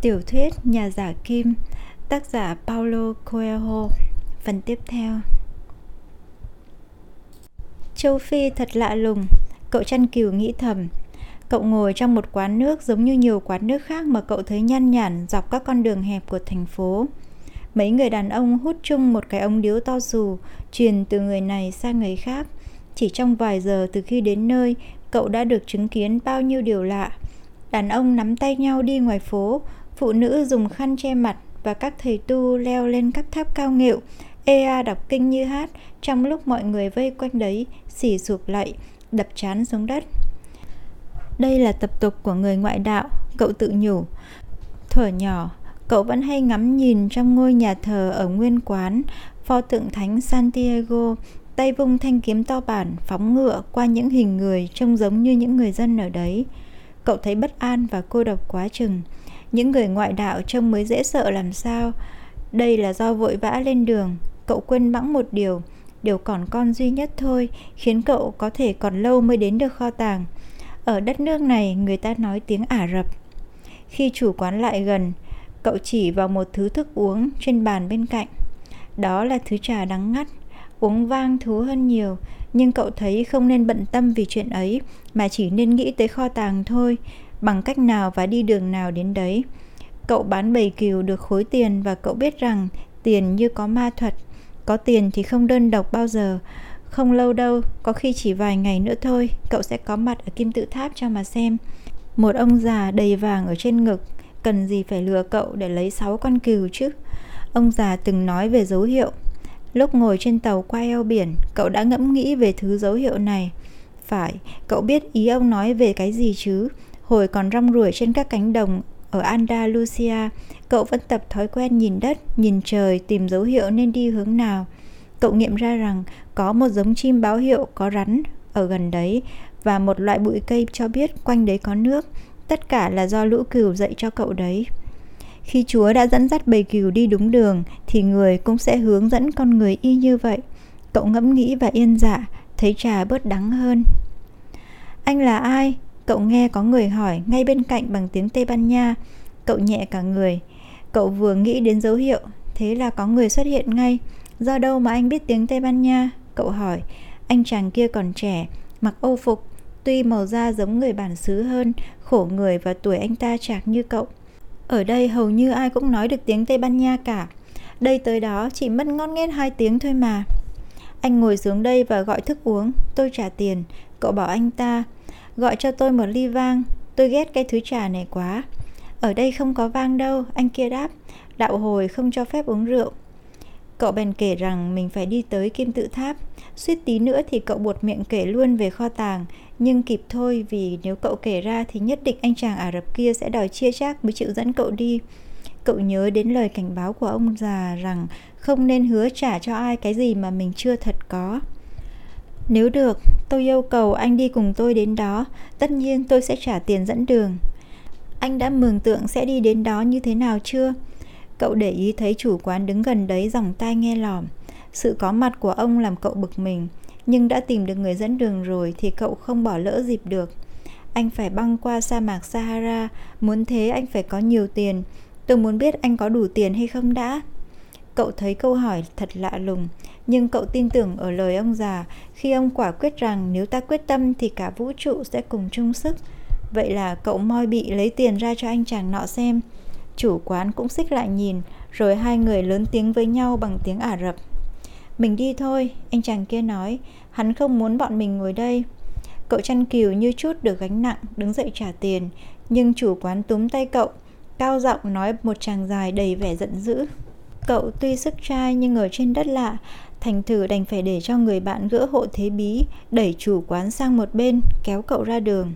Tiểu thuyết Nhà giả kim Tác giả Paulo Coelho Phần tiếp theo Châu Phi thật lạ lùng Cậu chăn cừu nghĩ thầm Cậu ngồi trong một quán nước giống như nhiều quán nước khác mà cậu thấy nhăn nhản dọc các con đường hẹp của thành phố. Mấy người đàn ông hút chung một cái ống điếu to dù, truyền từ người này sang người khác. Chỉ trong vài giờ từ khi đến nơi, cậu đã được chứng kiến bao nhiêu điều lạ. Đàn ông nắm tay nhau đi ngoài phố, phụ nữ dùng khăn che mặt và các thầy tu leo lên các tháp cao nghệu, ea đọc kinh như hát trong lúc mọi người vây quanh đấy, xỉ sụp lạy, đập chán xuống đất. Đây là tập tục của người ngoại đạo, cậu tự nhủ. Thuở nhỏ, cậu vẫn hay ngắm nhìn trong ngôi nhà thờ ở nguyên quán, pho tượng thánh Santiago, tay vung thanh kiếm to bản phóng ngựa qua những hình người trông giống như những người dân ở đấy. Cậu thấy bất an và cô độc quá chừng. Những người ngoại đạo trông mới dễ sợ làm sao. Đây là do vội vã lên đường, cậu quên bẵng một điều, điều còn con duy nhất thôi, khiến cậu có thể còn lâu mới đến được kho tàng. Ở đất nước này người ta nói tiếng Ả Rập. Khi chủ quán lại gần, cậu chỉ vào một thứ thức uống trên bàn bên cạnh. Đó là thứ trà đắng ngắt, uống vang thú hơn nhiều, nhưng cậu thấy không nên bận tâm vì chuyện ấy, mà chỉ nên nghĩ tới kho tàng thôi, bằng cách nào và đi đường nào đến đấy. Cậu bán bầy cừu được khối tiền và cậu biết rằng tiền như có ma thuật, có tiền thì không đơn độc bao giờ. Không lâu đâu, có khi chỉ vài ngày nữa thôi, cậu sẽ có mặt ở kim tự tháp cho mà xem. Một ông già đầy vàng ở trên ngực, cần gì phải lừa cậu để lấy sáu con cừu chứ. Ông già từng nói về dấu hiệu. Lúc ngồi trên tàu qua eo biển, cậu đã ngẫm nghĩ về thứ dấu hiệu này. Phải, cậu biết ý ông nói về cái gì chứ? Hồi còn rong ruổi trên các cánh đồng ở Andalusia, cậu vẫn tập thói quen nhìn đất, nhìn trời tìm dấu hiệu nên đi hướng nào. Cậu nghiệm ra rằng có một giống chim báo hiệu có rắn ở gần đấy và một loại bụi cây cho biết quanh đấy có nước. Tất cả là do lũ cừu dạy cho cậu đấy. Khi Chúa đã dẫn dắt bầy cừu đi đúng đường thì người cũng sẽ hướng dẫn con người y như vậy. Cậu ngẫm nghĩ và yên dạ, thấy trà bớt đắng hơn. Anh là ai? Cậu nghe có người hỏi ngay bên cạnh bằng tiếng Tây Ban Nha. Cậu nhẹ cả người. Cậu vừa nghĩ đến dấu hiệu, thế là có người xuất hiện ngay. Do đâu mà anh biết tiếng Tây Ban Nha? Cậu hỏi. Anh chàng kia còn trẻ, mặc ô phục, tuy màu da giống người bản xứ hơn, khổ người và tuổi anh ta chạc như cậu. Ở đây hầu như ai cũng nói được tiếng Tây Ban Nha cả. Đây tới đó chỉ mất ngon nghét hai tiếng thôi mà. Anh ngồi xuống đây và gọi thức uống, tôi trả tiền. Cậu bảo anh ta, gọi cho tôi một ly vang, tôi ghét cái thứ trà này quá. Ở đây không có vang đâu, anh kia đáp, đạo hồi không cho phép uống rượu. Cậu bèn kể rằng mình phải đi tới kim tự tháp. Suýt tí nữa thì cậu buột miệng kể luôn về kho tàng, nhưng kịp thôi vì nếu cậu kể ra thì nhất định anh chàng Ả Rập kia sẽ đòi chia chác mới chịu dẫn cậu đi. Cậu nhớ đến lời cảnh báo của ông già rằng không nên hứa trả cho ai cái gì mà mình chưa thật có. Nếu được, tôi yêu cầu anh đi cùng tôi đến đó, tất nhiên tôi sẽ trả tiền dẫn đường. Anh đã mường tượng sẽ đi đến đó như thế nào chưa? Cậu để ý thấy chủ quán đứng gần đấy dòng tai nghe lỏm. Sự có mặt của ông làm cậu bực mình, nhưng đã tìm được người dẫn đường rồi thì cậu không bỏ lỡ dịp được. Anh phải băng qua sa mạc Sahara, muốn thế anh phải có nhiều tiền. Tôi muốn biết anh có đủ tiền hay không đã. Cậu thấy câu hỏi thật lạ lùng, nhưng cậu tin tưởng ở lời ông già khi ông quả quyết rằng nếu ta quyết tâm thì cả vũ trụ sẽ cùng chung sức. Vậy là cậu moi bị lấy tiền ra cho anh chàng nọ xem. Chủ quán cũng xích lại nhìn, rồi hai người lớn tiếng với nhau bằng tiếng Ả Rập. Mình đi thôi, anh chàng kia nói, hắn không muốn bọn mình ngồi đây. Cậu chăn cừu như chút được gánh nặng, đứng dậy trả tiền, nhưng chủ quán túm tay cậu, cao giọng nói một chàng dài đầy vẻ giận dữ. Cậu tuy sức trai nhưng ở trên đất lạ, thành thử đành phải để cho người bạn gỡ hộ thế bí, đẩy chủ quán sang một bên, kéo cậu ra đường.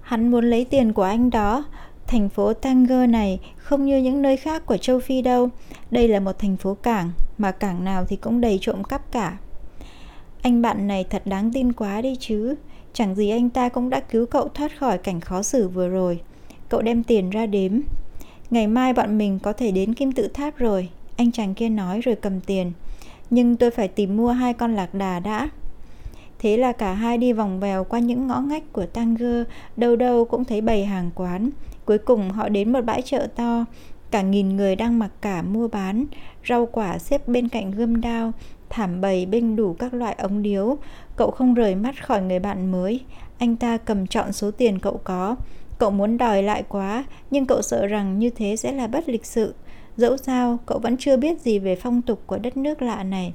Hắn muốn lấy tiền của anh đó, Thành phố Tanger này không như những nơi khác của châu Phi đâu. Đây là một thành phố cảng, mà cảng nào thì cũng đầy trộm cắp cả. Anh bạn này thật đáng tin quá đi chứ. Chẳng gì anh ta cũng đã cứu cậu thoát khỏi cảnh khó xử vừa rồi. Cậu đem tiền ra đếm. Ngày mai bọn mình có thể đến kim tự tháp rồi. Anh chàng kia nói rồi cầm tiền. Nhưng tôi phải tìm mua hai con lạc đà đã. Thế là cả hai đi vòng vèo qua những ngõ ngách của Tanger, đâu đâu cũng thấy bày hàng quán Cuối cùng họ đến một bãi chợ to, cả nghìn người đang mặc cả mua bán, rau quả xếp bên cạnh gươm đao, thảm bầy bên đủ các loại ống điếu. Cậu không rời mắt khỏi người bạn mới, anh ta cầm trọn số tiền cậu có. Cậu muốn đòi lại quá, nhưng cậu sợ rằng như thế sẽ là bất lịch sự. Dẫu sao, cậu vẫn chưa biết gì về phong tục của đất nước lạ này.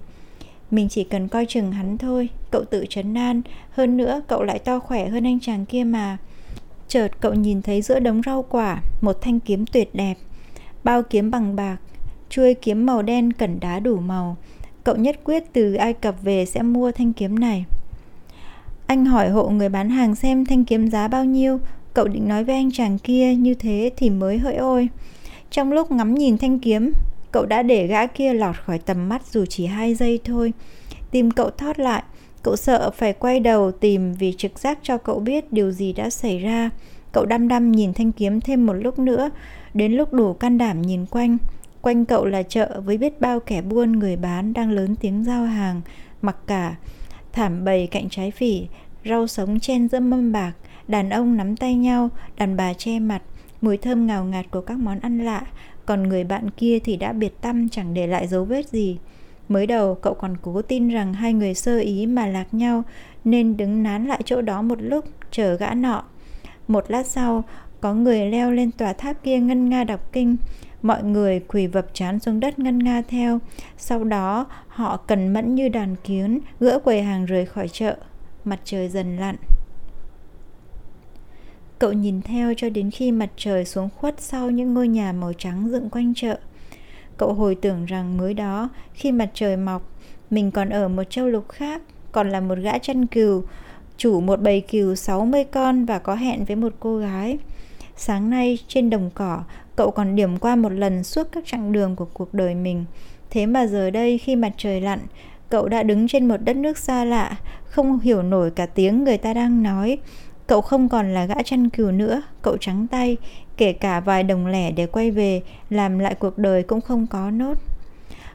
Mình chỉ cần coi chừng hắn thôi, cậu tự chấn an, hơn nữa cậu lại to khỏe hơn anh chàng kia mà. Chợt cậu nhìn thấy giữa đống rau quả một thanh kiếm tuyệt đẹp, bao kiếm bằng bạc, chuôi kiếm màu đen cẩn đá đủ màu. Cậu nhất quyết từ Ai Cập về sẽ mua thanh kiếm này. Anh hỏi hộ người bán hàng xem thanh kiếm giá bao nhiêu, cậu định nói với anh chàng kia như thế thì mới hỡi ôi. Trong lúc ngắm nhìn thanh kiếm, cậu đã để gã kia lọt khỏi tầm mắt dù chỉ hai giây thôi. Tìm cậu thoát lại, cậu sợ phải quay đầu tìm vì trực giác cho cậu biết điều gì đã xảy ra. Cậu đăm đăm nhìn thanh kiếm thêm một lúc nữa, đến lúc đủ can đảm nhìn quanh. Quanh cậu là chợ với biết bao kẻ buôn người bán đang lớn tiếng giao hàng, mặc cả, thảm bầy cạnh trái phỉ, rau sống chen giữa mâm bạc, đàn ông nắm tay nhau, đàn bà che mặt, mùi thơm ngào ngạt của các món ăn lạ, còn người bạn kia thì đã biệt tâm chẳng để lại dấu vết gì. Mới đầu cậu còn cố tin rằng hai người sơ ý mà lạc nhau nên đứng nán lại chỗ đó một lúc chờ gã nọ. Một lát sau, có người leo lên tòa tháp kia ngân nga đọc kinh. Mọi người quỳ vập chán xuống đất ngân nga theo. Sau đó, họ cần mẫn như đàn kiến, gỡ quầy hàng rời khỏi chợ. Mặt trời dần lặn. Cậu nhìn theo cho đến khi mặt trời xuống khuất sau những ngôi nhà màu trắng dựng quanh chợ. Cậu hồi tưởng rằng mới đó, khi mặt trời mọc, mình còn ở một châu lục khác, còn là một gã chăn cừu, chủ một bầy cừu 60 con và có hẹn với một cô gái. Sáng nay, trên đồng cỏ, cậu còn điểm qua một lần suốt các chặng đường của cuộc đời mình. Thế mà giờ đây khi mặt trời lặn, cậu đã đứng trên một đất nước xa lạ, không hiểu nổi cả tiếng người ta đang nói, Cậu không còn là gã chăn cừu nữa, cậu trắng tay, kể cả vài đồng lẻ để quay về, làm lại cuộc đời cũng không có nốt.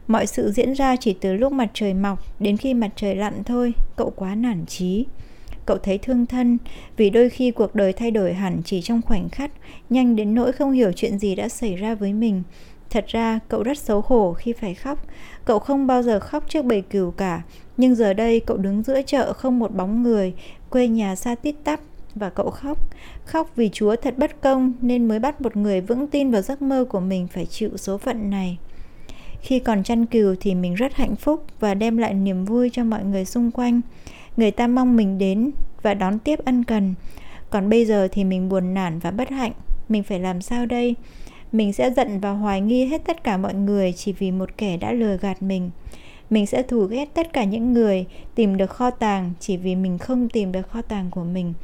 Mọi sự diễn ra chỉ từ lúc mặt trời mọc đến khi mặt trời lặn thôi, cậu quá nản chí. Cậu thấy thương thân, vì đôi khi cuộc đời thay đổi hẳn chỉ trong khoảnh khắc, nhanh đến nỗi không hiểu chuyện gì đã xảy ra với mình. Thật ra, cậu rất xấu hổ khi phải khóc. Cậu không bao giờ khóc trước bầy cừu cả, nhưng giờ đây cậu đứng giữa chợ không một bóng người, quê nhà xa tít tắp, và cậu khóc. Khóc vì chúa thật bất công, nên mới bắt một người vững tin vào giấc mơ của mình phải chịu số phận này. Khi còn chăn cừu thì mình rất hạnh phúc và đem lại niềm vui cho mọi người xung quanh. Người ta mong mình đến và đón tiếp ân cần. Còn bây giờ thì mình buồn nản và bất hạnh. Mình phải làm sao đây? Mình sẽ giận và hoài nghi hết tất cả mọi người chỉ vì một kẻ đã lừa gạt mình. Mình sẽ thù ghét tất cả những người tìm được kho tàng chỉ vì mình không tìm được kho tàng của mình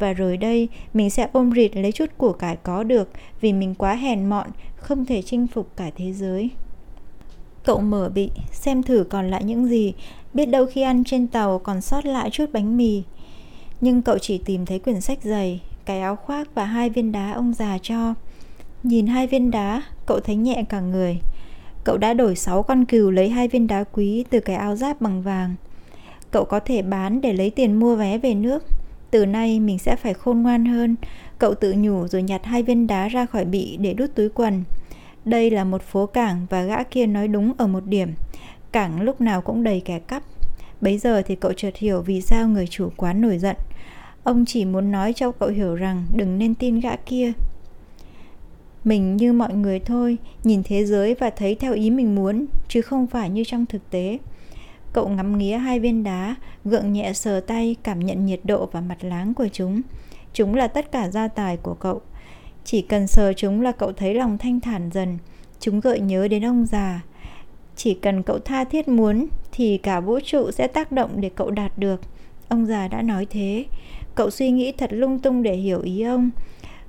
và rồi đây mình sẽ ôm rịt lấy chút của cải có được vì mình quá hèn mọn, không thể chinh phục cả thế giới. Cậu mở bị, xem thử còn lại những gì, biết đâu khi ăn trên tàu còn sót lại chút bánh mì. Nhưng cậu chỉ tìm thấy quyển sách dày, cái áo khoác và hai viên đá ông già cho. Nhìn hai viên đá, cậu thấy nhẹ cả người. Cậu đã đổi 6 con cừu lấy hai viên đá quý từ cái áo giáp bằng vàng. Cậu có thể bán để lấy tiền mua vé về nước từ nay mình sẽ phải khôn ngoan hơn. Cậu tự nhủ rồi nhặt hai viên đá ra khỏi bị để đút túi quần. Đây là một phố cảng và gã kia nói đúng ở một điểm. Cảng lúc nào cũng đầy kẻ cắp. Bấy giờ thì cậu chợt hiểu vì sao người chủ quán nổi giận. Ông chỉ muốn nói cho cậu hiểu rằng đừng nên tin gã kia. Mình như mọi người thôi, nhìn thế giới và thấy theo ý mình muốn, chứ không phải như trong thực tế. Cậu ngắm nghía hai viên đá, gượng nhẹ sờ tay cảm nhận nhiệt độ và mặt láng của chúng. Chúng là tất cả gia tài của cậu. Chỉ cần sờ chúng là cậu thấy lòng thanh thản dần. Chúng gợi nhớ đến ông già. Chỉ cần cậu tha thiết muốn thì cả vũ trụ sẽ tác động để cậu đạt được. Ông già đã nói thế. Cậu suy nghĩ thật lung tung để hiểu ý ông.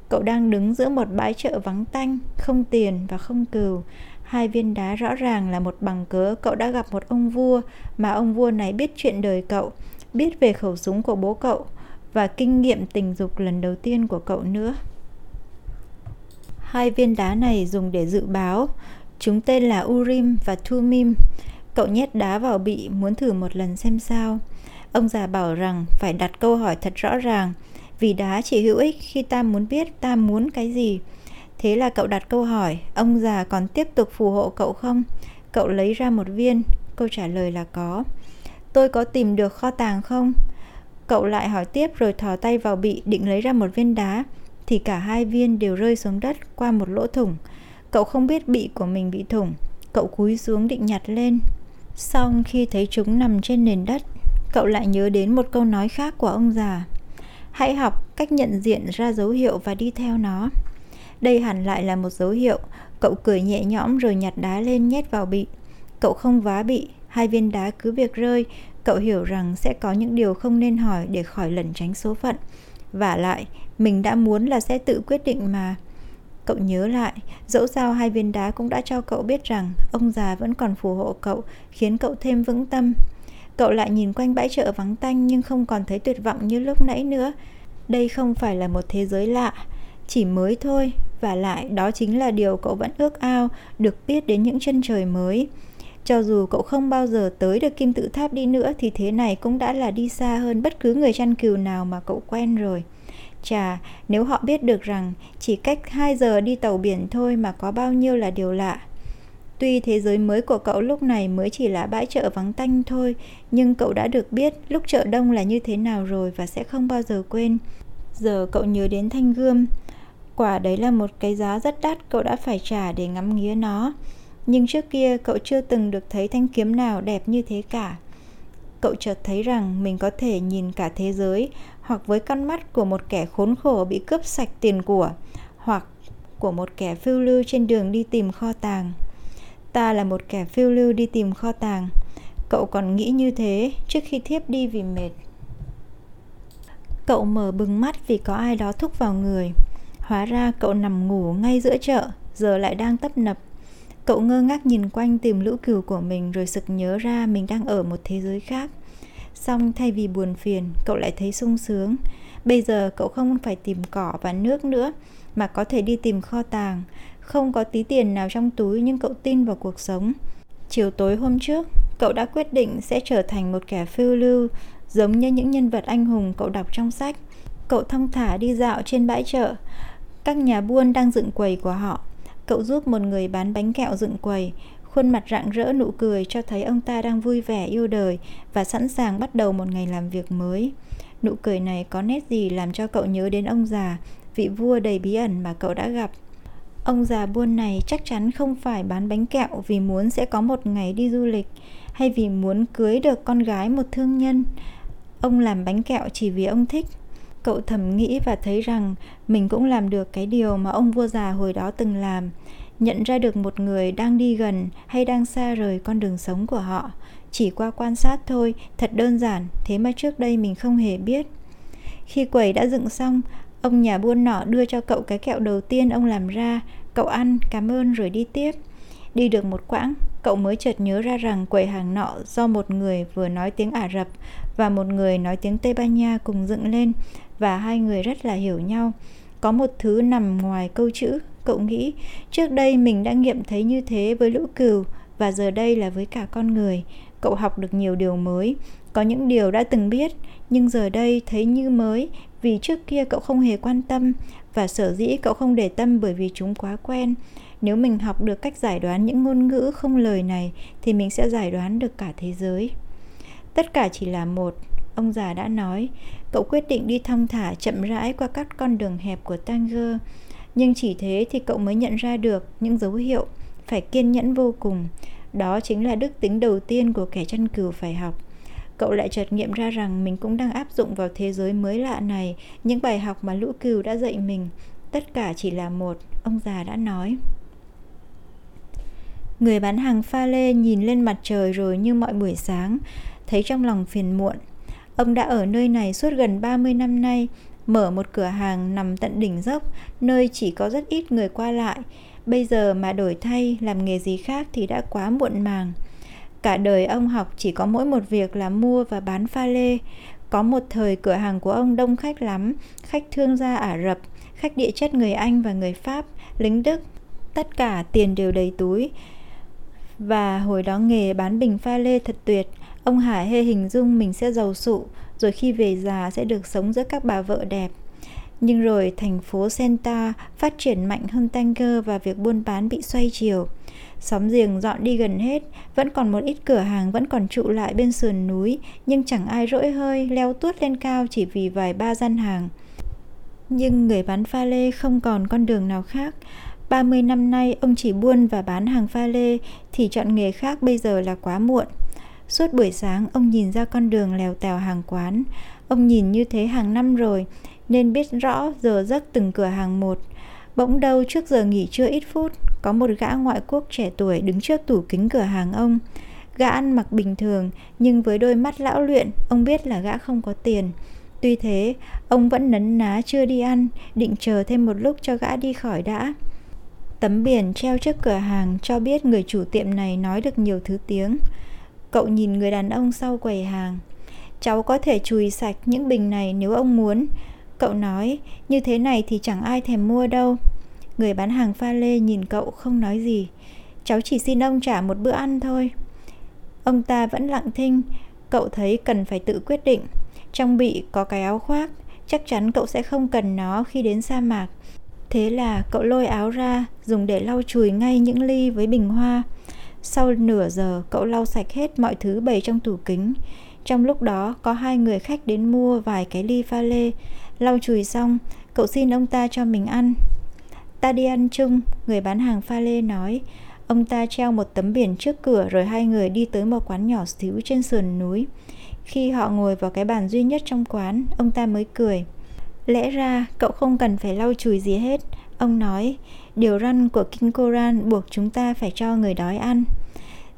Cậu đang đứng giữa một bãi chợ vắng tanh, không tiền và không cừu. Hai viên đá rõ ràng là một bằng cớ cậu đã gặp một ông vua mà ông vua này biết chuyện đời cậu, biết về khẩu súng của bố cậu và kinh nghiệm tình dục lần đầu tiên của cậu nữa. Hai viên đá này dùng để dự báo, chúng tên là Urim và Thumim. Cậu nhét đá vào bị muốn thử một lần xem sao. Ông già bảo rằng phải đặt câu hỏi thật rõ ràng, vì đá chỉ hữu ích khi ta muốn biết ta muốn cái gì. Thế là cậu đặt câu hỏi, ông già còn tiếp tục phù hộ cậu không? Cậu lấy ra một viên, câu trả lời là có. Tôi có tìm được kho tàng không? Cậu lại hỏi tiếp rồi thò tay vào bị định lấy ra một viên đá thì cả hai viên đều rơi xuống đất qua một lỗ thủng. Cậu không biết bị của mình bị thủng, cậu cúi xuống định nhặt lên. Xong khi thấy chúng nằm trên nền đất, cậu lại nhớ đến một câu nói khác của ông già. Hãy học cách nhận diện ra dấu hiệu và đi theo nó. Đây hẳn lại là một dấu hiệu, cậu cười nhẹ nhõm rồi nhặt đá lên nhét vào bị. Cậu không vá bị, hai viên đá cứ việc rơi, cậu hiểu rằng sẽ có những điều không nên hỏi để khỏi lẩn tránh số phận. Và lại, mình đã muốn là sẽ tự quyết định mà. Cậu nhớ lại, dẫu sao hai viên đá cũng đã cho cậu biết rằng ông già vẫn còn phù hộ cậu, khiến cậu thêm vững tâm. Cậu lại nhìn quanh bãi chợ vắng tanh nhưng không còn thấy tuyệt vọng như lúc nãy nữa. Đây không phải là một thế giới lạ, chỉ mới thôi, và lại đó chính là điều cậu vẫn ước ao, được biết đến những chân trời mới. Cho dù cậu không bao giờ tới được kim tự tháp đi nữa thì thế này cũng đã là đi xa hơn bất cứ người chăn cừu nào mà cậu quen rồi. Chà, nếu họ biết được rằng chỉ cách 2 giờ đi tàu biển thôi mà có bao nhiêu là điều lạ. Tuy thế giới mới của cậu lúc này mới chỉ là bãi chợ vắng tanh thôi, nhưng cậu đã được biết lúc chợ đông là như thế nào rồi và sẽ không bao giờ quên. Giờ cậu nhớ đến thanh gươm, quả đấy là một cái giá rất đắt cậu đã phải trả để ngắm nghía nó. Nhưng trước kia cậu chưa từng được thấy thanh kiếm nào đẹp như thế cả. Cậu chợt thấy rằng mình có thể nhìn cả thế giới hoặc với con mắt của một kẻ khốn khổ bị cướp sạch tiền của hoặc của một kẻ phiêu lưu trên đường đi tìm kho tàng. Ta là một kẻ phiêu lưu đi tìm kho tàng. Cậu còn nghĩ như thế trước khi thiếp đi vì mệt. Cậu mở bừng mắt vì có ai đó thúc vào người. Hóa ra cậu nằm ngủ ngay giữa chợ, giờ lại đang tấp nập. Cậu ngơ ngác nhìn quanh tìm lũ cừu của mình rồi sực nhớ ra mình đang ở một thế giới khác. Xong thay vì buồn phiền, cậu lại thấy sung sướng. Bây giờ cậu không phải tìm cỏ và nước nữa, mà có thể đi tìm kho tàng. Không có tí tiền nào trong túi nhưng cậu tin vào cuộc sống. Chiều tối hôm trước, cậu đã quyết định sẽ trở thành một kẻ phiêu lưu, giống như những nhân vật anh hùng cậu đọc trong sách. Cậu thong thả đi dạo trên bãi chợ. Các nhà buôn đang dựng quầy của họ. Cậu giúp một người bán bánh kẹo dựng quầy, khuôn mặt rạng rỡ nụ cười cho thấy ông ta đang vui vẻ yêu đời và sẵn sàng bắt đầu một ngày làm việc mới. Nụ cười này có nét gì làm cho cậu nhớ đến ông già, vị vua đầy bí ẩn mà cậu đã gặp. Ông già buôn này chắc chắn không phải bán bánh kẹo vì muốn sẽ có một ngày đi du lịch hay vì muốn cưới được con gái một thương nhân. Ông làm bánh kẹo chỉ vì ông thích. Cậu thầm nghĩ và thấy rằng mình cũng làm được cái điều mà ông vua già hồi đó từng làm, nhận ra được một người đang đi gần hay đang xa rời con đường sống của họ. Chỉ qua quan sát thôi thật đơn giản thế mà trước đây mình không hề biết. Khi quầy đã dựng xong ông nhà buôn nọ đưa cho cậu cái kẹo đầu tiên ông làm ra. Cậu ăn cảm ơn rồi đi tiếp. Đi được một quãng cậu mới chợt nhớ ra rằng quầy hàng nọ do một người vừa nói tiếng ả rập và một người nói tiếng tây ban nha cùng dựng lên và hai người rất là hiểu nhau có một thứ nằm ngoài câu chữ Cậu nghĩ, trước đây mình đã nghiệm thấy như thế với lũ cừu và giờ đây là với cả con người. Cậu học được nhiều điều mới, có những điều đã từng biết, nhưng giờ đây thấy như mới vì trước kia cậu không hề quan tâm và sở dĩ cậu không để tâm bởi vì chúng quá quen. Nếu mình học được cách giải đoán những ngôn ngữ không lời này thì mình sẽ giải đoán được cả thế giới. Tất cả chỉ là một, ông già đã nói. Cậu quyết định đi thong thả chậm rãi qua các con đường hẹp của Tanger. Nhưng chỉ thế thì cậu mới nhận ra được những dấu hiệu phải kiên nhẫn vô cùng. Đó chính là đức tính đầu tiên của kẻ chăn cừu phải học. Cậu lại chợt nghiệm ra rằng mình cũng đang áp dụng vào thế giới mới lạ này những bài học mà lũ cừu đã dạy mình. Tất cả chỉ là một ông già đã nói. Người bán hàng pha lê nhìn lên mặt trời rồi như mọi buổi sáng thấy trong lòng phiền muộn ông đã ở nơi này suốt gần 30 năm nay mở một cửa hàng nằm tận đỉnh dốc, nơi chỉ có rất ít người qua lại. Bây giờ mà đổi thay làm nghề gì khác thì đã quá muộn màng. Cả đời ông học chỉ có mỗi một việc là mua và bán pha lê. Có một thời cửa hàng của ông đông khách lắm, khách thương gia Ả Rập, khách địa chất người Anh và người Pháp, lính Đức. Tất cả tiền đều đầy túi. Và hồi đó nghề bán bình pha lê thật tuyệt, ông Hải hê hình dung mình sẽ giàu sụ, rồi khi về già sẽ được sống giữa các bà vợ đẹp. Nhưng rồi thành phố Senta phát triển mạnh hơn Tanger và việc buôn bán bị xoay chiều. Xóm giềng dọn đi gần hết, vẫn còn một ít cửa hàng vẫn còn trụ lại bên sườn núi, nhưng chẳng ai rỗi hơi leo tuốt lên cao chỉ vì vài ba gian hàng. Nhưng người bán pha lê không còn con đường nào khác. 30 năm nay ông chỉ buôn và bán hàng pha lê thì chọn nghề khác bây giờ là quá muộn. Suốt buổi sáng ông nhìn ra con đường lèo tèo hàng quán. Ông nhìn như thế hàng năm rồi nên biết rõ giờ giấc từng cửa hàng một. Bỗng đâu trước giờ nghỉ trưa ít phút, có một gã ngoại quốc trẻ tuổi đứng trước tủ kính cửa hàng ông. Gã ăn mặc bình thường, nhưng với đôi mắt lão luyện, ông biết là gã không có tiền. Tuy thế, ông vẫn nấn ná chưa đi ăn, định chờ thêm một lúc cho gã đi khỏi đã. Tấm biển treo trước cửa hàng cho biết người chủ tiệm này nói được nhiều thứ tiếng. Cậu nhìn người đàn ông sau quầy hàng. Cháu có thể chùi sạch những bình này nếu ông muốn. Cậu nói, như thế này thì chẳng ai thèm mua đâu. Người bán hàng pha lê nhìn cậu không nói gì. Cháu chỉ xin ông trả một bữa ăn thôi. Ông ta vẫn lặng thinh, cậu thấy cần phải tự quyết định. Trong bị có cái áo khoác, chắc chắn cậu sẽ không cần nó khi đến sa mạc. Thế là cậu lôi áo ra, dùng để lau chùi ngay những ly với bình hoa. Sau nửa giờ, cậu lau sạch hết mọi thứ bày trong tủ kính. Trong lúc đó, có hai người khách đến mua vài cái ly pha lê. Lau chùi xong, cậu xin ông ta cho mình ăn. Ta đi ăn chung, người bán hàng pha lê nói. Ông ta treo một tấm biển trước cửa rồi hai người đi tới một quán nhỏ xíu trên sườn núi. Khi họ ngồi vào cái bàn duy nhất trong quán, ông ta mới cười. Lẽ ra cậu không cần phải lau chùi gì hết. Ông nói, điều răn của Kinh Koran buộc chúng ta phải cho người đói ăn.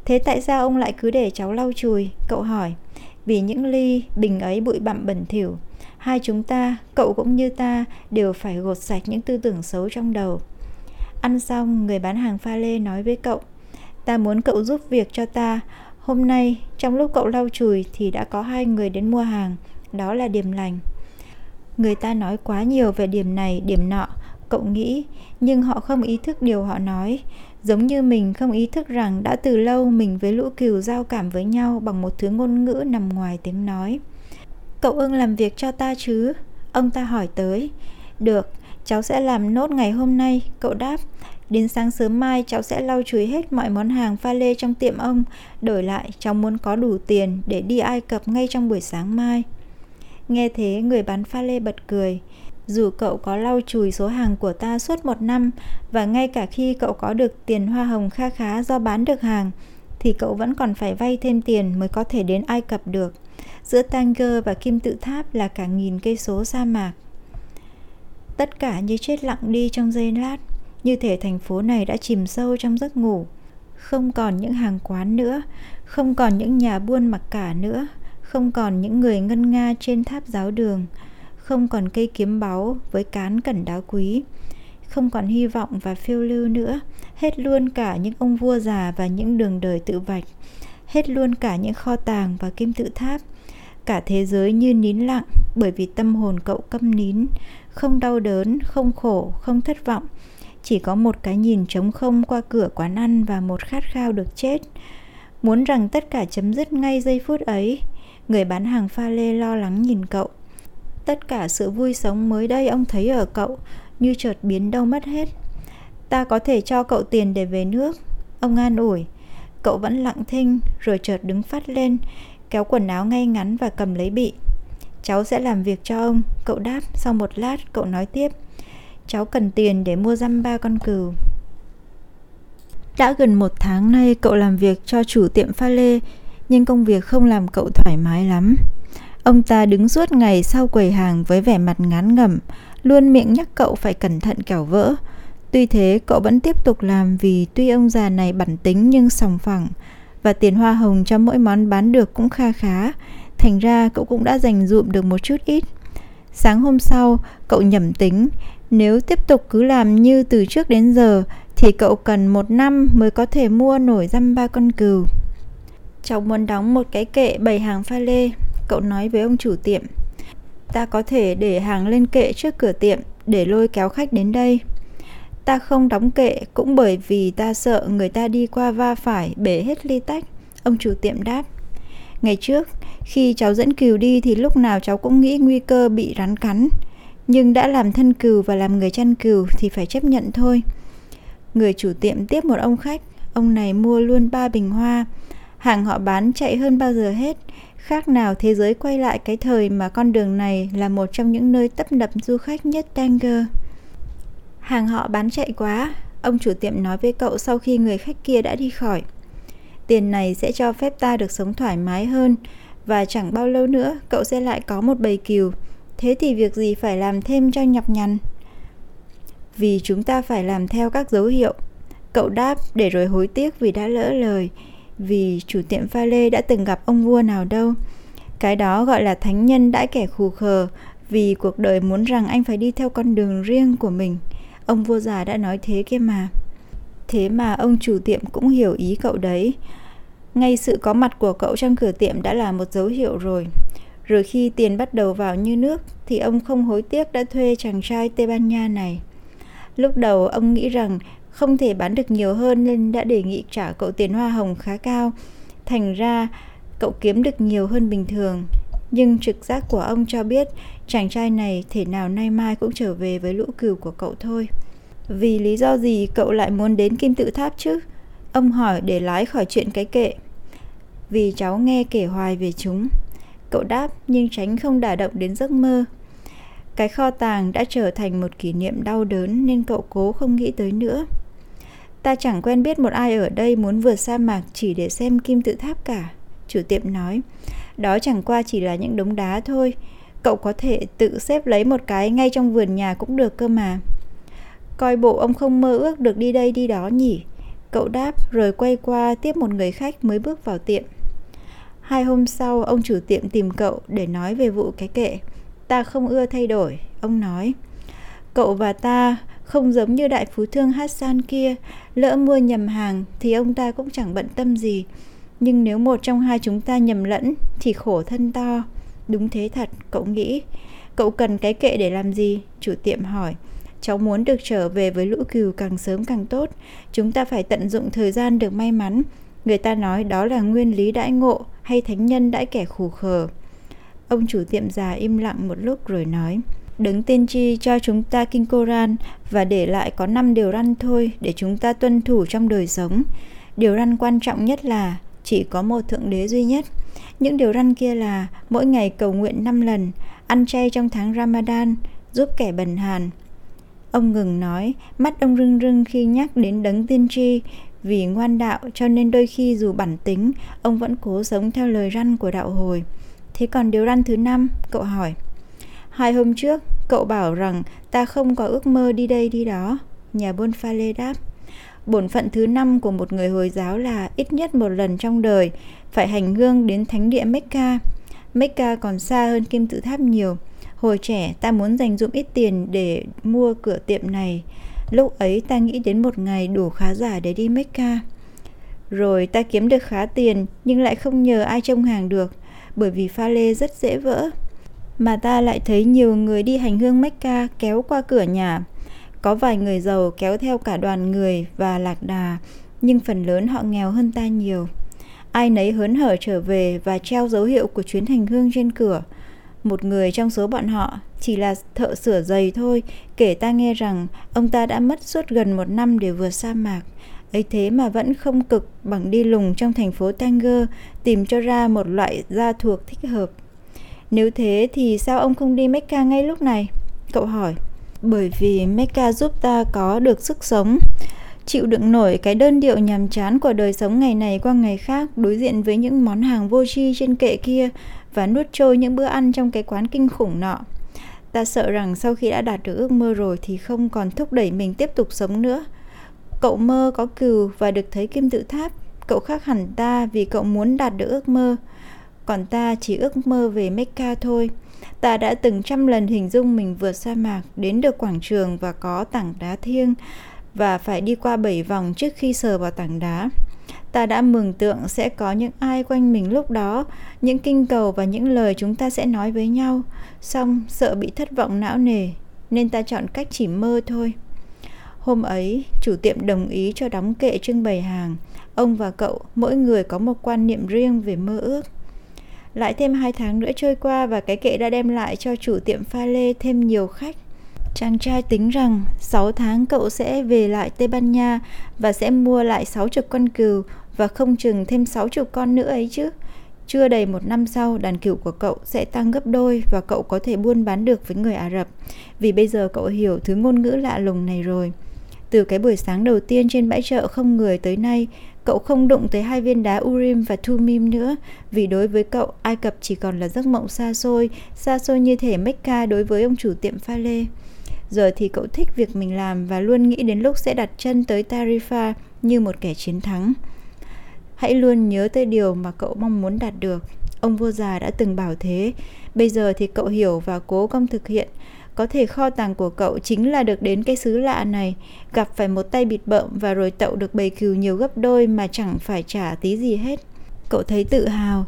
Thế tại sao ông lại cứ để cháu lau chùi? Cậu hỏi. Vì những ly, bình ấy bụi bặm bẩn thỉu. Hai chúng ta, cậu cũng như ta, đều phải gột sạch những tư tưởng xấu trong đầu. Ăn xong, người bán hàng pha lê nói với cậu. Ta muốn cậu giúp việc cho ta. Hôm nay, trong lúc cậu lau chùi thì đã có hai người đến mua hàng. Đó là điểm lành. Người ta nói quá nhiều về điểm này, điểm nọ, cậu nghĩ, nhưng họ không ý thức điều họ nói. Giống như mình không ý thức rằng đã từ lâu mình với lũ cừu giao cảm với nhau bằng một thứ ngôn ngữ nằm ngoài tiếng nói. Cậu ưng làm việc cho ta chứ? Ông ta hỏi tới. Được, cháu sẽ làm nốt ngày hôm nay, cậu đáp. Đến sáng sớm mai cháu sẽ lau chùi hết mọi món hàng pha lê trong tiệm ông. Đổi lại cháu muốn có đủ tiền để đi Ai Cập ngay trong buổi sáng mai. Nghe thế người bán pha lê bật cười. Dù cậu có lau chùi số hàng của ta suốt một năm và ngay cả khi cậu có được tiền hoa hồng kha khá do bán được hàng thì cậu vẫn còn phải vay thêm tiền mới có thể đến Ai Cập được. Giữa Tanger và Kim Tự Tháp là cả nghìn cây số sa mạc. Tất cả như chết lặng đi trong giây lát, như thể thành phố này đã chìm sâu trong giấc ngủ. Không còn những hàng quán nữa, không còn những nhà buôn mặc cả nữa, không còn những người ngân nga trên tháp giáo đường không còn cây kiếm báu với cán cẩn đá quý, không còn hy vọng và phiêu lưu nữa. Hết luôn cả những ông vua già và những đường đời tự vạch. Hết luôn cả những kho tàng và kim tự tháp. Cả thế giới như nín lặng bởi vì tâm hồn cậu câm nín. Không đau đớn, không khổ, không thất vọng. Chỉ có một cái nhìn trống không qua cửa quán ăn và một khát khao được chết. Muốn rằng tất cả chấm dứt ngay giây phút ấy, Người bán hàng pha lê lo lắng nhìn cậu. Tất cả sự vui sống mới đây ông thấy ở cậu, Như chợt biến đâu mất hết. Ta có thể cho cậu tiền để về nước. Ông an ủi. Cậu vẫn lặng thinh, rồi chợt đứng phát lên, Kéo quần áo ngay ngắn và cầm lấy bị. Cháu sẽ làm việc cho ông. Cậu đáp. Sau một lát, cậu nói tiếp. Cháu cần tiền để mua dăm ba con cừu. Đã gần một tháng nay cậu làm việc cho chủ tiệm pha lê, nhưng công việc không làm cậu thoải mái lắm. Ông ta đứng suốt ngày sau quầy hàng với vẻ mặt ngán ngẩm, luôn miệng nhắc cậu phải cẩn thận kẻo vỡ. Tuy thế, cậu vẫn tiếp tục làm vì tuy ông già này bản tính nhưng sòng phẳng, và tiền hoa hồng cho mỗi món bán được cũng kha khá, thành ra cậu cũng đã dành dụm được một chút ít. Sáng hôm sau, cậu nhẩm tính, nếu tiếp tục cứ làm như từ trước đến giờ, thì cậu cần một năm mới có thể mua nổi dăm ba con cừu. Cháu muốn đóng một cái kệ bày hàng pha lê Cậu nói với ông chủ tiệm Ta có thể để hàng lên kệ trước cửa tiệm Để lôi kéo khách đến đây Ta không đóng kệ cũng bởi vì ta sợ người ta đi qua va phải bể hết ly tách Ông chủ tiệm đáp Ngày trước, khi cháu dẫn cừu đi thì lúc nào cháu cũng nghĩ nguy cơ bị rắn cắn nhưng đã làm thân cừu và làm người chăn cừu thì phải chấp nhận thôi. Người chủ tiệm tiếp một ông khách, ông này mua luôn ba bình hoa. Hàng họ bán chạy hơn bao giờ hết, khác nào thế giới quay lại cái thời mà con đường này là một trong những nơi tấp nập du khách nhất Tanger. Hàng họ bán chạy quá, ông chủ tiệm nói với cậu sau khi người khách kia đã đi khỏi. Tiền này sẽ cho phép ta được sống thoải mái hơn và chẳng bao lâu nữa cậu sẽ lại có một bầy cừu. Thế thì việc gì phải làm thêm cho nhọc nhằn? Vì chúng ta phải làm theo các dấu hiệu. Cậu đáp để rồi hối tiếc vì đã lỡ lời, vì chủ tiệm pha lê đã từng gặp ông vua nào đâu. Cái đó gọi là thánh nhân đãi kẻ khù khờ, vì cuộc đời muốn rằng anh phải đi theo con đường riêng của mình. Ông vua già đã nói thế kia mà. Thế mà ông chủ tiệm cũng hiểu ý cậu đấy. Ngay sự có mặt của cậu trong cửa tiệm đã là một dấu hiệu rồi. Rồi khi tiền bắt đầu vào như nước thì ông không hối tiếc đã thuê chàng trai Tây Ban Nha này. Lúc đầu ông nghĩ rằng không thể bán được nhiều hơn nên đã đề nghị trả cậu tiền hoa hồng khá cao. Thành ra, cậu kiếm được nhiều hơn bình thường. Nhưng trực giác của ông cho biết, chàng trai này thể nào nay mai cũng trở về với lũ cừu của cậu thôi. Vì lý do gì cậu lại muốn đến kim tự tháp chứ? Ông hỏi để lái khỏi chuyện cái kệ. Vì cháu nghe kể hoài về chúng. Cậu đáp, nhưng tránh không đả động đến giấc mơ. Cái kho tàng đã trở thành một kỷ niệm đau đớn nên cậu cố không nghĩ tới nữa. Ta chẳng quen biết một ai ở đây muốn vượt sa mạc chỉ để xem kim tự tháp cả, chủ tiệm nói. Đó chẳng qua chỉ là những đống đá thôi. Cậu có thể tự xếp lấy một cái ngay trong vườn nhà cũng được cơ mà. Coi bộ ông không mơ ước được đi đây đi đó nhỉ? Cậu đáp rồi quay qua tiếp một người khách mới bước vào tiệm. Hai hôm sau, ông chủ tiệm tìm cậu để nói về vụ cái kệ. Ta không ưa thay đổi, ông nói. Cậu và ta không giống như đại phú thương Hassan kia, lỡ mua nhầm hàng thì ông ta cũng chẳng bận tâm gì. Nhưng nếu một trong hai chúng ta nhầm lẫn thì khổ thân to. Đúng thế thật, cậu nghĩ. Cậu cần cái kệ để làm gì? Chủ tiệm hỏi. Cháu muốn được trở về với lũ cừu càng sớm càng tốt. Chúng ta phải tận dụng thời gian được may mắn. Người ta nói đó là nguyên lý đãi ngộ hay thánh nhân đãi kẻ khù khờ. Ông chủ tiệm già im lặng một lúc rồi nói Đứng tiên tri cho chúng ta kinh Koran và để lại có 5 điều răn thôi để chúng ta tuân thủ trong đời sống. Điều răn quan trọng nhất là chỉ có một thượng đế duy nhất. Những điều răn kia là mỗi ngày cầu nguyện 5 lần, ăn chay trong tháng Ramadan, giúp kẻ bần hàn. Ông ngừng nói, mắt ông rưng rưng khi nhắc đến đấng tiên tri, vì ngoan đạo cho nên đôi khi dù bản tính, ông vẫn cố sống theo lời răn của đạo hồi. Thế còn điều răn thứ năm, cậu hỏi. Hai hôm trước, cậu bảo rằng ta không có ước mơ đi đây đi đó. Nhà buôn pha lê đáp. Bổn phận thứ năm của một người Hồi giáo là ít nhất một lần trong đời phải hành hương đến thánh địa Mecca. Mecca còn xa hơn kim tự tháp nhiều. Hồi trẻ, ta muốn dành dụm ít tiền để mua cửa tiệm này. Lúc ấy, ta nghĩ đến một ngày đủ khá giả để đi Mecca. Rồi ta kiếm được khá tiền, nhưng lại không nhờ ai trông hàng được, bởi vì pha lê rất dễ vỡ. Mà ta lại thấy nhiều người đi hành hương Mecca kéo qua cửa nhà. Có vài người giàu kéo theo cả đoàn người và lạc đà, nhưng phần lớn họ nghèo hơn ta nhiều. Ai nấy hớn hở trở về và treo dấu hiệu của chuyến hành hương trên cửa. Một người trong số bọn họ chỉ là thợ sửa giày thôi, kể ta nghe rằng ông ta đã mất suốt gần một năm để vượt sa mạc ấy thế mà vẫn không cực bằng đi lùng trong thành phố Tanger tìm cho ra một loại da thuộc thích hợp. Nếu thế thì sao ông không đi Mecca ngay lúc này? Cậu hỏi. Bởi vì Mecca giúp ta có được sức sống, chịu đựng nổi cái đơn điệu nhàm chán của đời sống ngày này qua ngày khác đối diện với những món hàng vô tri trên kệ kia và nuốt trôi những bữa ăn trong cái quán kinh khủng nọ. Ta sợ rằng sau khi đã đạt được ước mơ rồi thì không còn thúc đẩy mình tiếp tục sống nữa Cậu mơ có cừu và được thấy kim tự tháp. Cậu khác hẳn ta vì cậu muốn đạt được ước mơ. Còn ta chỉ ước mơ về Mecca thôi. Ta đã từng trăm lần hình dung mình vượt sa mạc đến được quảng trường và có tảng đá thiêng và phải đi qua bảy vòng trước khi sờ vào tảng đá. Ta đã mường tượng sẽ có những ai quanh mình lúc đó, những kinh cầu và những lời chúng ta sẽ nói với nhau. Xong, sợ bị thất vọng não nề, nên ta chọn cách chỉ mơ thôi. Hôm ấy, chủ tiệm đồng ý cho đóng kệ trưng bày hàng. Ông và cậu, mỗi người có một quan niệm riêng về mơ ước. Lại thêm hai tháng nữa trôi qua và cái kệ đã đem lại cho chủ tiệm pha lê thêm nhiều khách. Chàng trai tính rằng 6 tháng cậu sẽ về lại Tây Ban Nha và sẽ mua lại 60 con cừu và không chừng thêm 60 con nữa ấy chứ. Chưa đầy một năm sau, đàn cừu của cậu sẽ tăng gấp đôi và cậu có thể buôn bán được với người Ả Rập. Vì bây giờ cậu hiểu thứ ngôn ngữ lạ lùng này rồi. Từ cái buổi sáng đầu tiên trên bãi chợ không người tới nay, cậu không đụng tới hai viên đá Urim và Thumim nữa, vì đối với cậu, Ai Cập chỉ còn là giấc mộng xa xôi, xa xôi như thể Mecca đối với ông chủ tiệm pha lê. Giờ thì cậu thích việc mình làm và luôn nghĩ đến lúc sẽ đặt chân tới Tarifa như một kẻ chiến thắng. Hãy luôn nhớ tới điều mà cậu mong muốn đạt được. Ông vua già đã từng bảo thế. Bây giờ thì cậu hiểu và cố công thực hiện. Có thể kho tàng của cậu chính là được đến cái xứ lạ này, gặp phải một tay bịt bợm và rồi tậu được bầy cừu nhiều gấp đôi mà chẳng phải trả tí gì hết. Cậu thấy tự hào.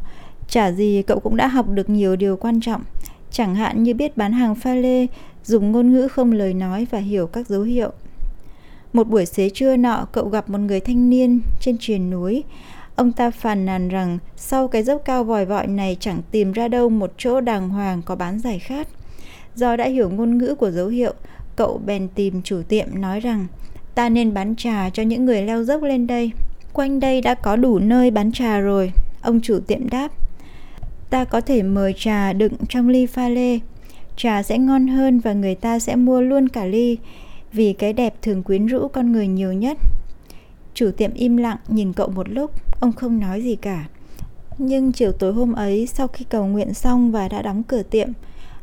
Chả gì cậu cũng đã học được nhiều điều quan trọng. Chẳng hạn như biết bán hàng pha lê, dùng ngôn ngữ không lời nói và hiểu các dấu hiệu. Một buổi xế trưa nọ, cậu gặp một người thanh niên trên triền núi. Ông ta phàn nàn rằng sau cái dốc cao vòi vọi này chẳng tìm ra đâu một chỗ đàng hoàng có bán giải khát. Do đã hiểu ngôn ngữ của dấu hiệu, cậu bèn tìm chủ tiệm nói rằng ta nên bán trà cho những người leo dốc lên đây. Quanh đây đã có đủ nơi bán trà rồi. Ông chủ tiệm đáp, ta có thể mời trà đựng trong ly pha lê. Trà sẽ ngon hơn và người ta sẽ mua luôn cả ly vì cái đẹp thường quyến rũ con người nhiều nhất. Chủ tiệm im lặng nhìn cậu một lúc, ông không nói gì cả. Nhưng chiều tối hôm ấy, sau khi cầu nguyện xong và đã đóng cửa tiệm,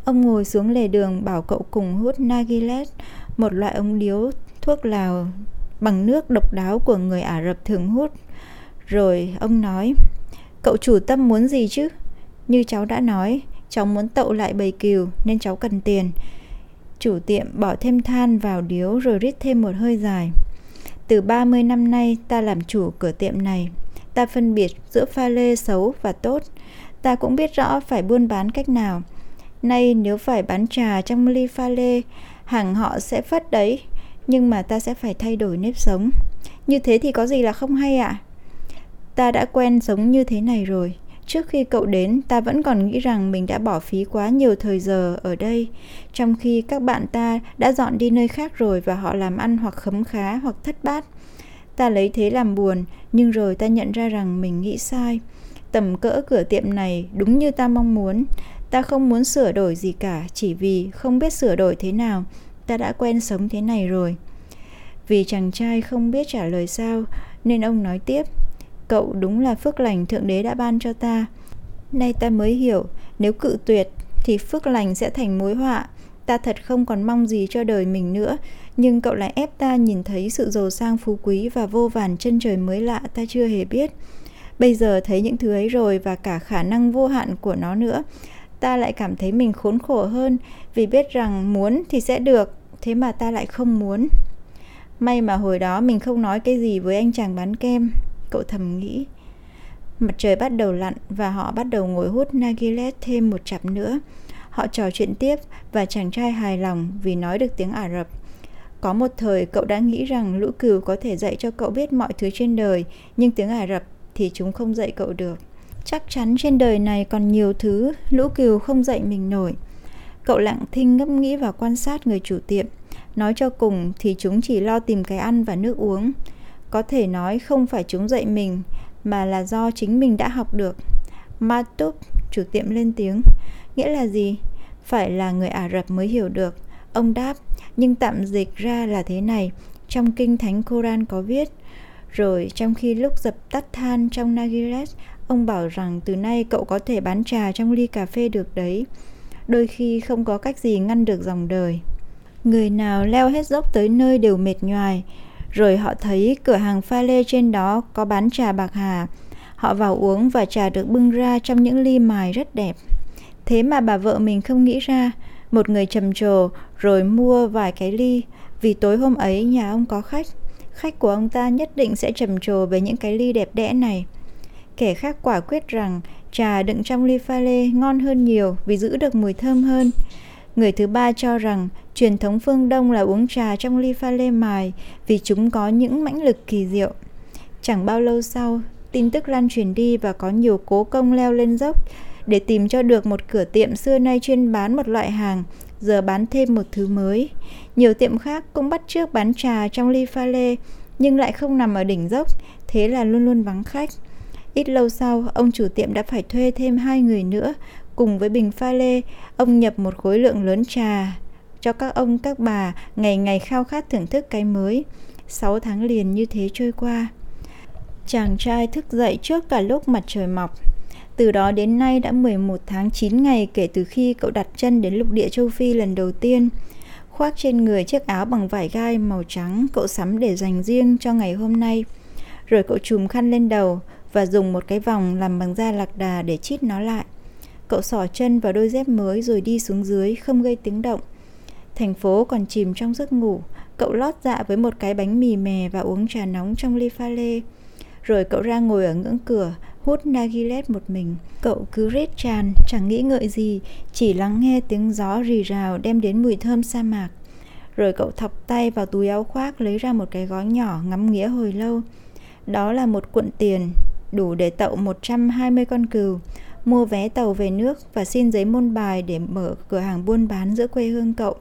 ông ngồi xuống lề đường bảo cậu cùng hút Nagilet, một loại ống điếu thuốc lào bằng nước độc đáo của người Ả Rập thường hút. Rồi ông nói, cậu chủ tâm muốn gì chứ? Như cháu đã nói, cháu muốn tậu lại bầy cừu nên cháu cần tiền. Chủ tiệm bỏ thêm than vào điếu rồi rít thêm một hơi dài. Từ 30 năm nay ta làm chủ cửa tiệm này. Ta phân biệt giữa pha lê xấu và tốt. Ta cũng biết rõ phải buôn bán cách nào. Nay nếu phải bán trà trong ly pha lê, hàng họ sẽ phất đấy. Nhưng mà ta sẽ phải thay đổi nếp sống. Như thế thì có gì là không hay ạ? À? Ta đã quen sống như thế này rồi. Trước khi cậu đến, ta vẫn còn nghĩ rằng mình đã bỏ phí quá nhiều thời giờ ở đây, trong khi các bạn ta đã dọn đi nơi khác rồi và họ làm ăn hoặc khấm khá hoặc thất bát. Ta lấy thế làm buồn, nhưng rồi ta nhận ra rằng mình nghĩ sai. Tầm cỡ cửa tiệm này đúng như ta mong muốn. Ta không muốn sửa đổi gì cả, chỉ vì không biết sửa đổi thế nào. Ta đã quen sống thế này rồi. Vì chàng trai không biết trả lời sao, nên ông nói tiếp – Cậu đúng là phước lành Thượng Đế đã ban cho ta. Nay ta mới hiểu, nếu cự tuyệt thì phước lành sẽ thành mối họa. Ta thật không còn mong gì cho đời mình nữa, nhưng cậu lại ép ta nhìn thấy sự giàu sang phú quý và vô vàn chân trời mới lạ ta chưa hề biết. Bây giờ thấy những thứ ấy rồi và cả khả năng vô hạn của nó nữa, ta lại cảm thấy mình khốn khổ hơn vì biết rằng muốn thì sẽ được, thế mà ta lại không muốn. May mà hồi đó mình không nói cái gì với anh chàng bán kem cậu thầm nghĩ. Mặt trời bắt đầu lặn và họ bắt đầu ngồi hút nagilet thêm một chặp nữa. Họ trò chuyện tiếp và chàng trai hài lòng vì nói được tiếng Ả Rập. Có một thời cậu đã nghĩ rằng lũ cừu có thể dạy cho cậu biết mọi thứ trên đời, nhưng tiếng Ả Rập thì chúng không dạy cậu được. Chắc chắn trên đời này còn nhiều thứ lũ cừu không dạy mình nổi. Cậu lặng thinh ngẫm nghĩ và quan sát người chủ tiệm. Nói cho cùng thì chúng chỉ lo tìm cái ăn và nước uống. Có thể nói không phải chúng dạy mình mà là do chính mình đã học được. Matub, chủ tiệm lên tiếng. Nghĩa là gì? Phải là người Ả Rập mới hiểu được. Ông đáp, nhưng tạm dịch ra là thế này. Trong kinh thánh Koran có viết. Rồi trong khi lúc dập tắt than trong Nagiret, ông bảo rằng từ nay cậu có thể bán trà trong ly cà phê được đấy. Đôi khi không có cách gì ngăn được dòng đời. Người nào leo hết dốc tới nơi đều mệt nhoài, rồi họ thấy cửa hàng pha lê trên đó có bán trà bạc hà. Họ vào uống và trà được bưng ra trong những ly mài rất đẹp. Thế mà bà vợ mình không nghĩ ra, một người trầm trồ rồi mua vài cái ly, vì tối hôm ấy nhà ông có khách. Khách của ông ta nhất định sẽ trầm trồ về những cái ly đẹp đẽ này. Kẻ khác quả quyết rằng trà đựng trong ly pha lê ngon hơn nhiều vì giữ được mùi thơm hơn. Người thứ ba cho rằng truyền thống phương Đông là uống trà trong ly pha lê mài vì chúng có những mãnh lực kỳ diệu. Chẳng bao lâu sau, tin tức lan truyền đi và có nhiều cố công leo lên dốc để tìm cho được một cửa tiệm xưa nay chuyên bán một loại hàng giờ bán thêm một thứ mới. Nhiều tiệm khác cũng bắt trước bán trà trong ly pha lê, nhưng lại không nằm ở đỉnh dốc, thế là luôn luôn vắng khách. Ít lâu sau, ông chủ tiệm đã phải thuê thêm hai người nữa. Cùng với bình pha lê, ông nhập một khối lượng lớn trà cho các ông các bà ngày ngày khao khát thưởng thức cái mới. Sáu tháng liền như thế trôi qua. Chàng trai thức dậy trước cả lúc mặt trời mọc. Từ đó đến nay đã 11 tháng 9 ngày kể từ khi cậu đặt chân đến lục địa châu Phi lần đầu tiên. Khoác trên người chiếc áo bằng vải gai màu trắng cậu sắm để dành riêng cho ngày hôm nay. Rồi cậu trùm khăn lên đầu và dùng một cái vòng làm bằng da lạc đà để chít nó lại. Cậu xỏ chân vào đôi dép mới rồi đi xuống dưới không gây tiếng động. Thành phố còn chìm trong giấc ngủ, cậu lót dạ với một cái bánh mì mè và uống trà nóng trong ly pha lê. Rồi cậu ra ngồi ở ngưỡng cửa, hút Nagilet một mình. Cậu cứ rết tràn, chẳng nghĩ ngợi gì, chỉ lắng nghe tiếng gió rì rào đem đến mùi thơm sa mạc. Rồi cậu thọc tay vào túi áo khoác lấy ra một cái gói nhỏ ngắm nghĩa hồi lâu. Đó là một cuộn tiền, đủ để tậu 120 con cừu, mua vé tàu về nước và xin giấy môn bài để mở cửa hàng buôn bán giữa quê hương cậu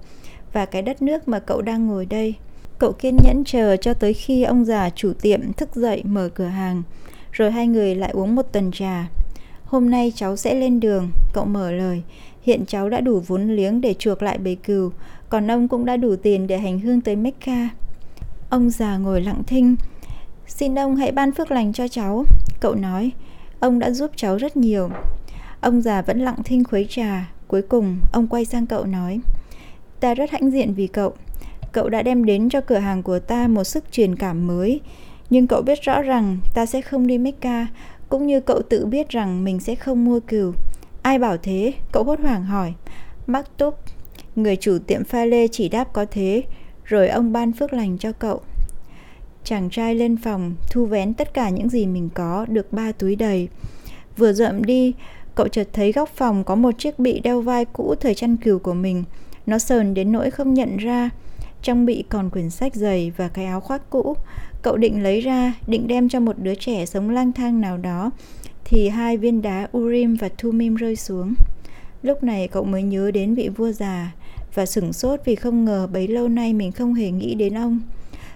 và cái đất nước mà cậu đang ngồi đây. Cậu kiên nhẫn chờ cho tới khi ông già chủ tiệm thức dậy mở cửa hàng, rồi hai người lại uống một tuần trà. Hôm nay cháu sẽ lên đường, cậu mở lời. Hiện cháu đã đủ vốn liếng để chuộc lại bầy cừu, còn ông cũng đã đủ tiền để hành hương tới Mecca. Ông già ngồi lặng thinh. Xin ông hãy ban phước lành cho cháu, cậu nói. Ông đã giúp cháu rất nhiều. Ông già vẫn lặng thinh khuấy trà. Cuối cùng, ông quay sang cậu nói. Ta rất hãnh diện vì cậu. Cậu đã đem đến cho cửa hàng của ta một sức truyền cảm mới. Nhưng cậu biết rõ rằng ta sẽ không đi Mecca, cũng như cậu tự biết rằng mình sẽ không mua cừu. Ai bảo thế? Cậu hốt hoảng hỏi. Mắc túc. Người chủ tiệm pha lê chỉ đáp có thế, rồi ông ban phước lành cho cậu. Chàng trai lên phòng, thu vén tất cả những gì mình có, được ba túi đầy. Vừa dậm đi, cậu chợt thấy góc phòng có một chiếc bị đeo vai cũ thời chăn cừu của mình. Nó sờn đến nỗi không nhận ra. Trong bị còn quyển sách dày và cái áo khoác cũ. Cậu định lấy ra, định đem cho một đứa trẻ sống lang thang nào đó. Thì hai viên đá Urim và Thumim rơi xuống. Lúc này cậu mới nhớ đến vị vua già và sửng sốt vì không ngờ bấy lâu nay mình không hề nghĩ đến ông.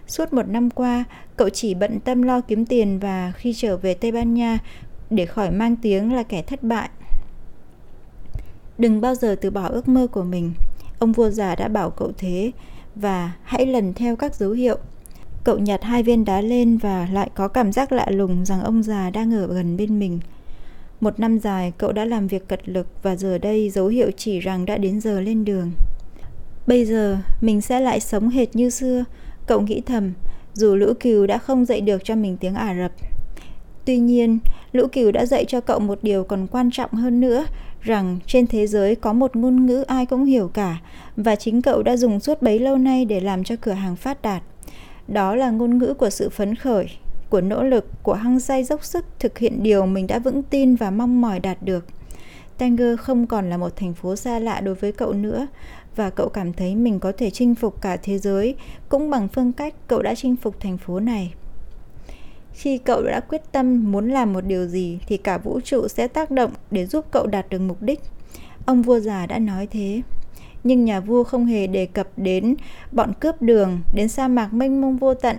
Suốt một năm qua, cậu chỉ bận tâm lo kiếm tiền và khi trở về Tây Ban Nha để khỏi mang tiếng là kẻ thất bại. Đừng bao giờ từ bỏ ước mơ của mình. Ông vua già đã bảo cậu thế và hãy lần theo các dấu hiệu. Cậu nhặt hai viên đá lên và lại có cảm giác lạ lùng rằng ông già đang ở gần bên mình. Một năm dài cậu đã làm việc cật lực và giờ đây dấu hiệu chỉ rằng đã đến giờ lên đường. Bây giờ mình sẽ lại sống hệt như xưa, cậu nghĩ thầm, dù lũ cừu đã không dạy được cho mình tiếng Ả Rập. Tuy nhiên, lũ cừu đã dạy cho cậu một điều còn quan trọng hơn nữa, rằng trên thế giới có một ngôn ngữ ai cũng hiểu cả và chính cậu đã dùng suốt bấy lâu nay để làm cho cửa hàng phát đạt. Đó là ngôn ngữ của sự phấn khởi, của nỗ lực, của hăng say dốc sức thực hiện điều mình đã vững tin và mong mỏi đạt được. Tanger không còn là một thành phố xa lạ đối với cậu nữa và cậu cảm thấy mình có thể chinh phục cả thế giới cũng bằng phương cách cậu đã chinh phục thành phố này. Khi cậu đã quyết tâm muốn làm một điều gì thì cả vũ trụ sẽ tác động để giúp cậu đạt được mục đích. Ông vua già đã nói thế. Nhưng nhà vua không hề đề cập đến bọn cướp đường, đến sa mạc mênh mông vô tận,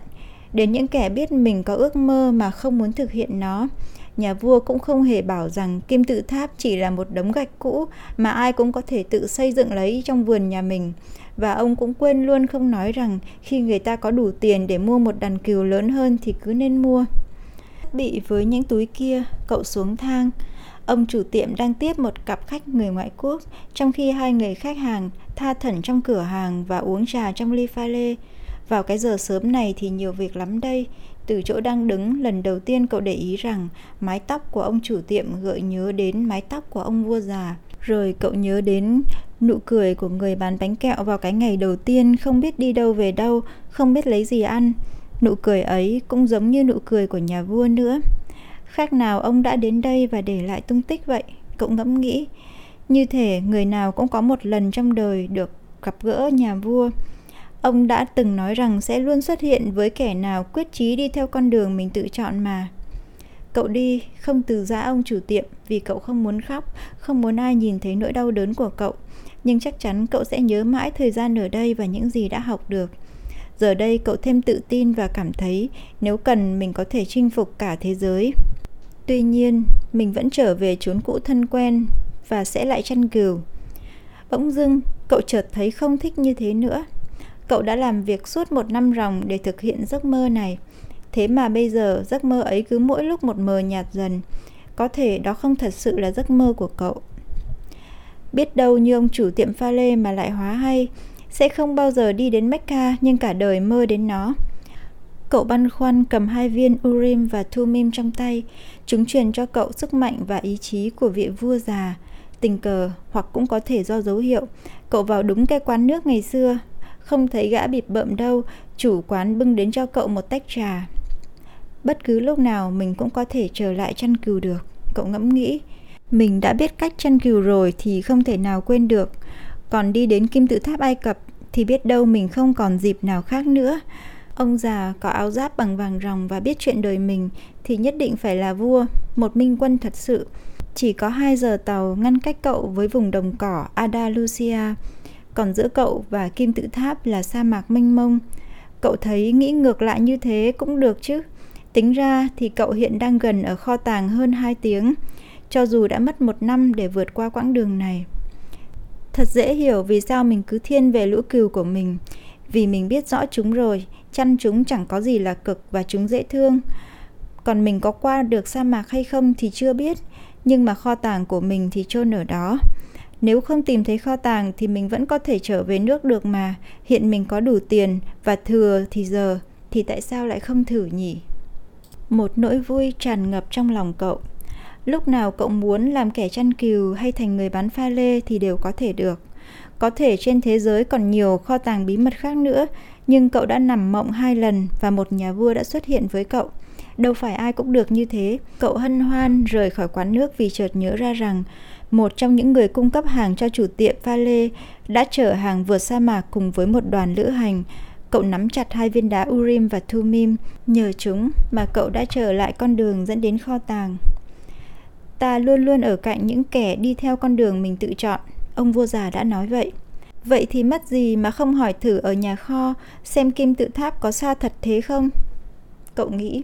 đến những kẻ biết mình có ước mơ mà không muốn thực hiện nó. Nhà vua cũng không hề bảo rằng kim tự tháp chỉ là một đống gạch cũ mà ai cũng có thể tự xây dựng lấy trong vườn nhà mình. Và ông cũng quên luôn không nói rằng khi người ta có đủ tiền để mua một đàn cừu lớn hơn thì cứ nên mua. Bị với những túi kia, cậu xuống thang. Ông chủ tiệm đang tiếp một cặp khách người ngoại quốc, trong khi hai người khách hàng tha thẩn trong cửa hàng và uống trà trong ly pha lê. Vào cái giờ sớm này thì nhiều việc lắm đây. Từ chỗ đang đứng, lần đầu tiên cậu để ý rằng mái tóc của ông chủ tiệm gợi nhớ đến mái tóc của ông vua già. Rồi cậu nhớ đến nụ cười của người bán bánh kẹo vào cái ngày đầu tiên không biết đi đâu về đâu, không biết lấy gì ăn. Nụ cười ấy cũng giống như nụ cười của nhà vua nữa. Khác nào ông đã đến đây và để lại tung tích vậy, cậu ngẫm nghĩ. Như thể người nào cũng có một lần trong đời được gặp gỡ nhà vua. Ông đã từng nói rằng sẽ luôn xuất hiện với kẻ nào quyết chí đi theo con đường mình tự chọn mà. Cậu đi không từ giã ông chủ tiệm vì cậu không muốn khóc, không muốn ai nhìn thấy nỗi đau đớn của cậu. nhưng chắc chắn cậu sẽ nhớ mãi thời gian ở đây và những gì đã học được. Giờ đây cậu thêm tự tin và cảm thấy nếu cần mình có thể chinh phục cả thế giới. Tuy nhiên, mình vẫn trở về chốn cũ thân quen và sẽ lại chăn cừu. Bỗng dưng, cậu chợt thấy không thích như thế nữa. Cậu đã làm việc suốt một năm ròng để thực hiện giấc mơ này. Thế mà bây giờ giấc mơ ấy cứ mỗi lúc một mờ nhạt dần. Có thể đó không thật sự là giấc mơ của cậu. Biết đâu như ông chủ tiệm pha lê mà lại hóa hay, sẽ không bao giờ đi đến Mecca nhưng cả đời mơ đến nó. Cậu băn khoăn cầm hai viên Urim và Thumim trong tay. Chúng truyền cho cậu sức mạnh và ý chí của vị vua già. Tình cờ hoặc cũng có thể do dấu hiệu. Cậu vào đúng cái quán nước ngày xưa. Không thấy gã bịp bợm đâu, chủ quán bưng đến cho cậu một tách trà. Bất cứ lúc nào mình cũng có thể trở lại chăn cừu được, cậu ngẫm nghĩ. Mình đã biết cách chăn cừu rồi thì không thể nào quên được. Còn đi đến kim tự tháp Ai Cập thì biết đâu mình không còn dịp nào khác nữa. Ông già có áo giáp bằng vàng ròng và biết chuyện đời mình thì nhất định phải là vua, một minh quân thật sự. Chỉ có 2 giờ tàu ngăn cách cậu với vùng đồng cỏ Andalusia, còn giữa cậu và kim tự tháp là sa mạc mênh mông. Cậu thấy nghĩ ngược lại như thế cũng được chứ. Tính ra thì cậu hiện đang gần ở kho tàng hơn 2 tiếng, cho dù đã mất một năm để vượt qua quãng đường này. Thật dễ hiểu vì sao mình cứ thiên về lũ cừu của mình, vì mình biết rõ chúng rồi, chăn chúng chẳng có gì là cực và chúng dễ thương. Còn mình có qua được sa mạc hay không thì chưa biết, nhưng mà kho tàng của mình thì chôn ở đó. Nếu không tìm thấy kho tàng thì mình vẫn có thể trở về nước được mà, hiện mình có đủ tiền và thừa thì giờ, thì tại sao lại không thử nhỉ? Một nỗi vui tràn ngập trong lòng cậu. Lúc nào cậu muốn làm kẻ chăn cừu hay thành người bán pha lê thì đều có thể được. Có thể trên thế giới còn nhiều kho tàng bí mật khác nữa, nhưng cậu đã nằm mộng hai lần và một nhà vua đã xuất hiện với cậu. Đâu phải ai cũng được như thế. Cậu hân hoan rời khỏi quán nước vì chợt nhớ ra rằng một trong những người cung cấp hàng cho chủ tiệm pha lê đã chở hàng vượt sa mạc cùng với một đoàn lữ hành. Cậu nắm chặt hai viên đá Urim và Thumim, nhờ chúng mà cậu đã trở lại con đường dẫn đến kho tàng. Ta luôn luôn ở cạnh những kẻ đi theo con đường mình tự chọn, ông vua già đã nói vậy. Vậy thì mất gì mà không hỏi thử ở nhà kho xem kim tự tháp có xa thật thế không? Cậu nghĩ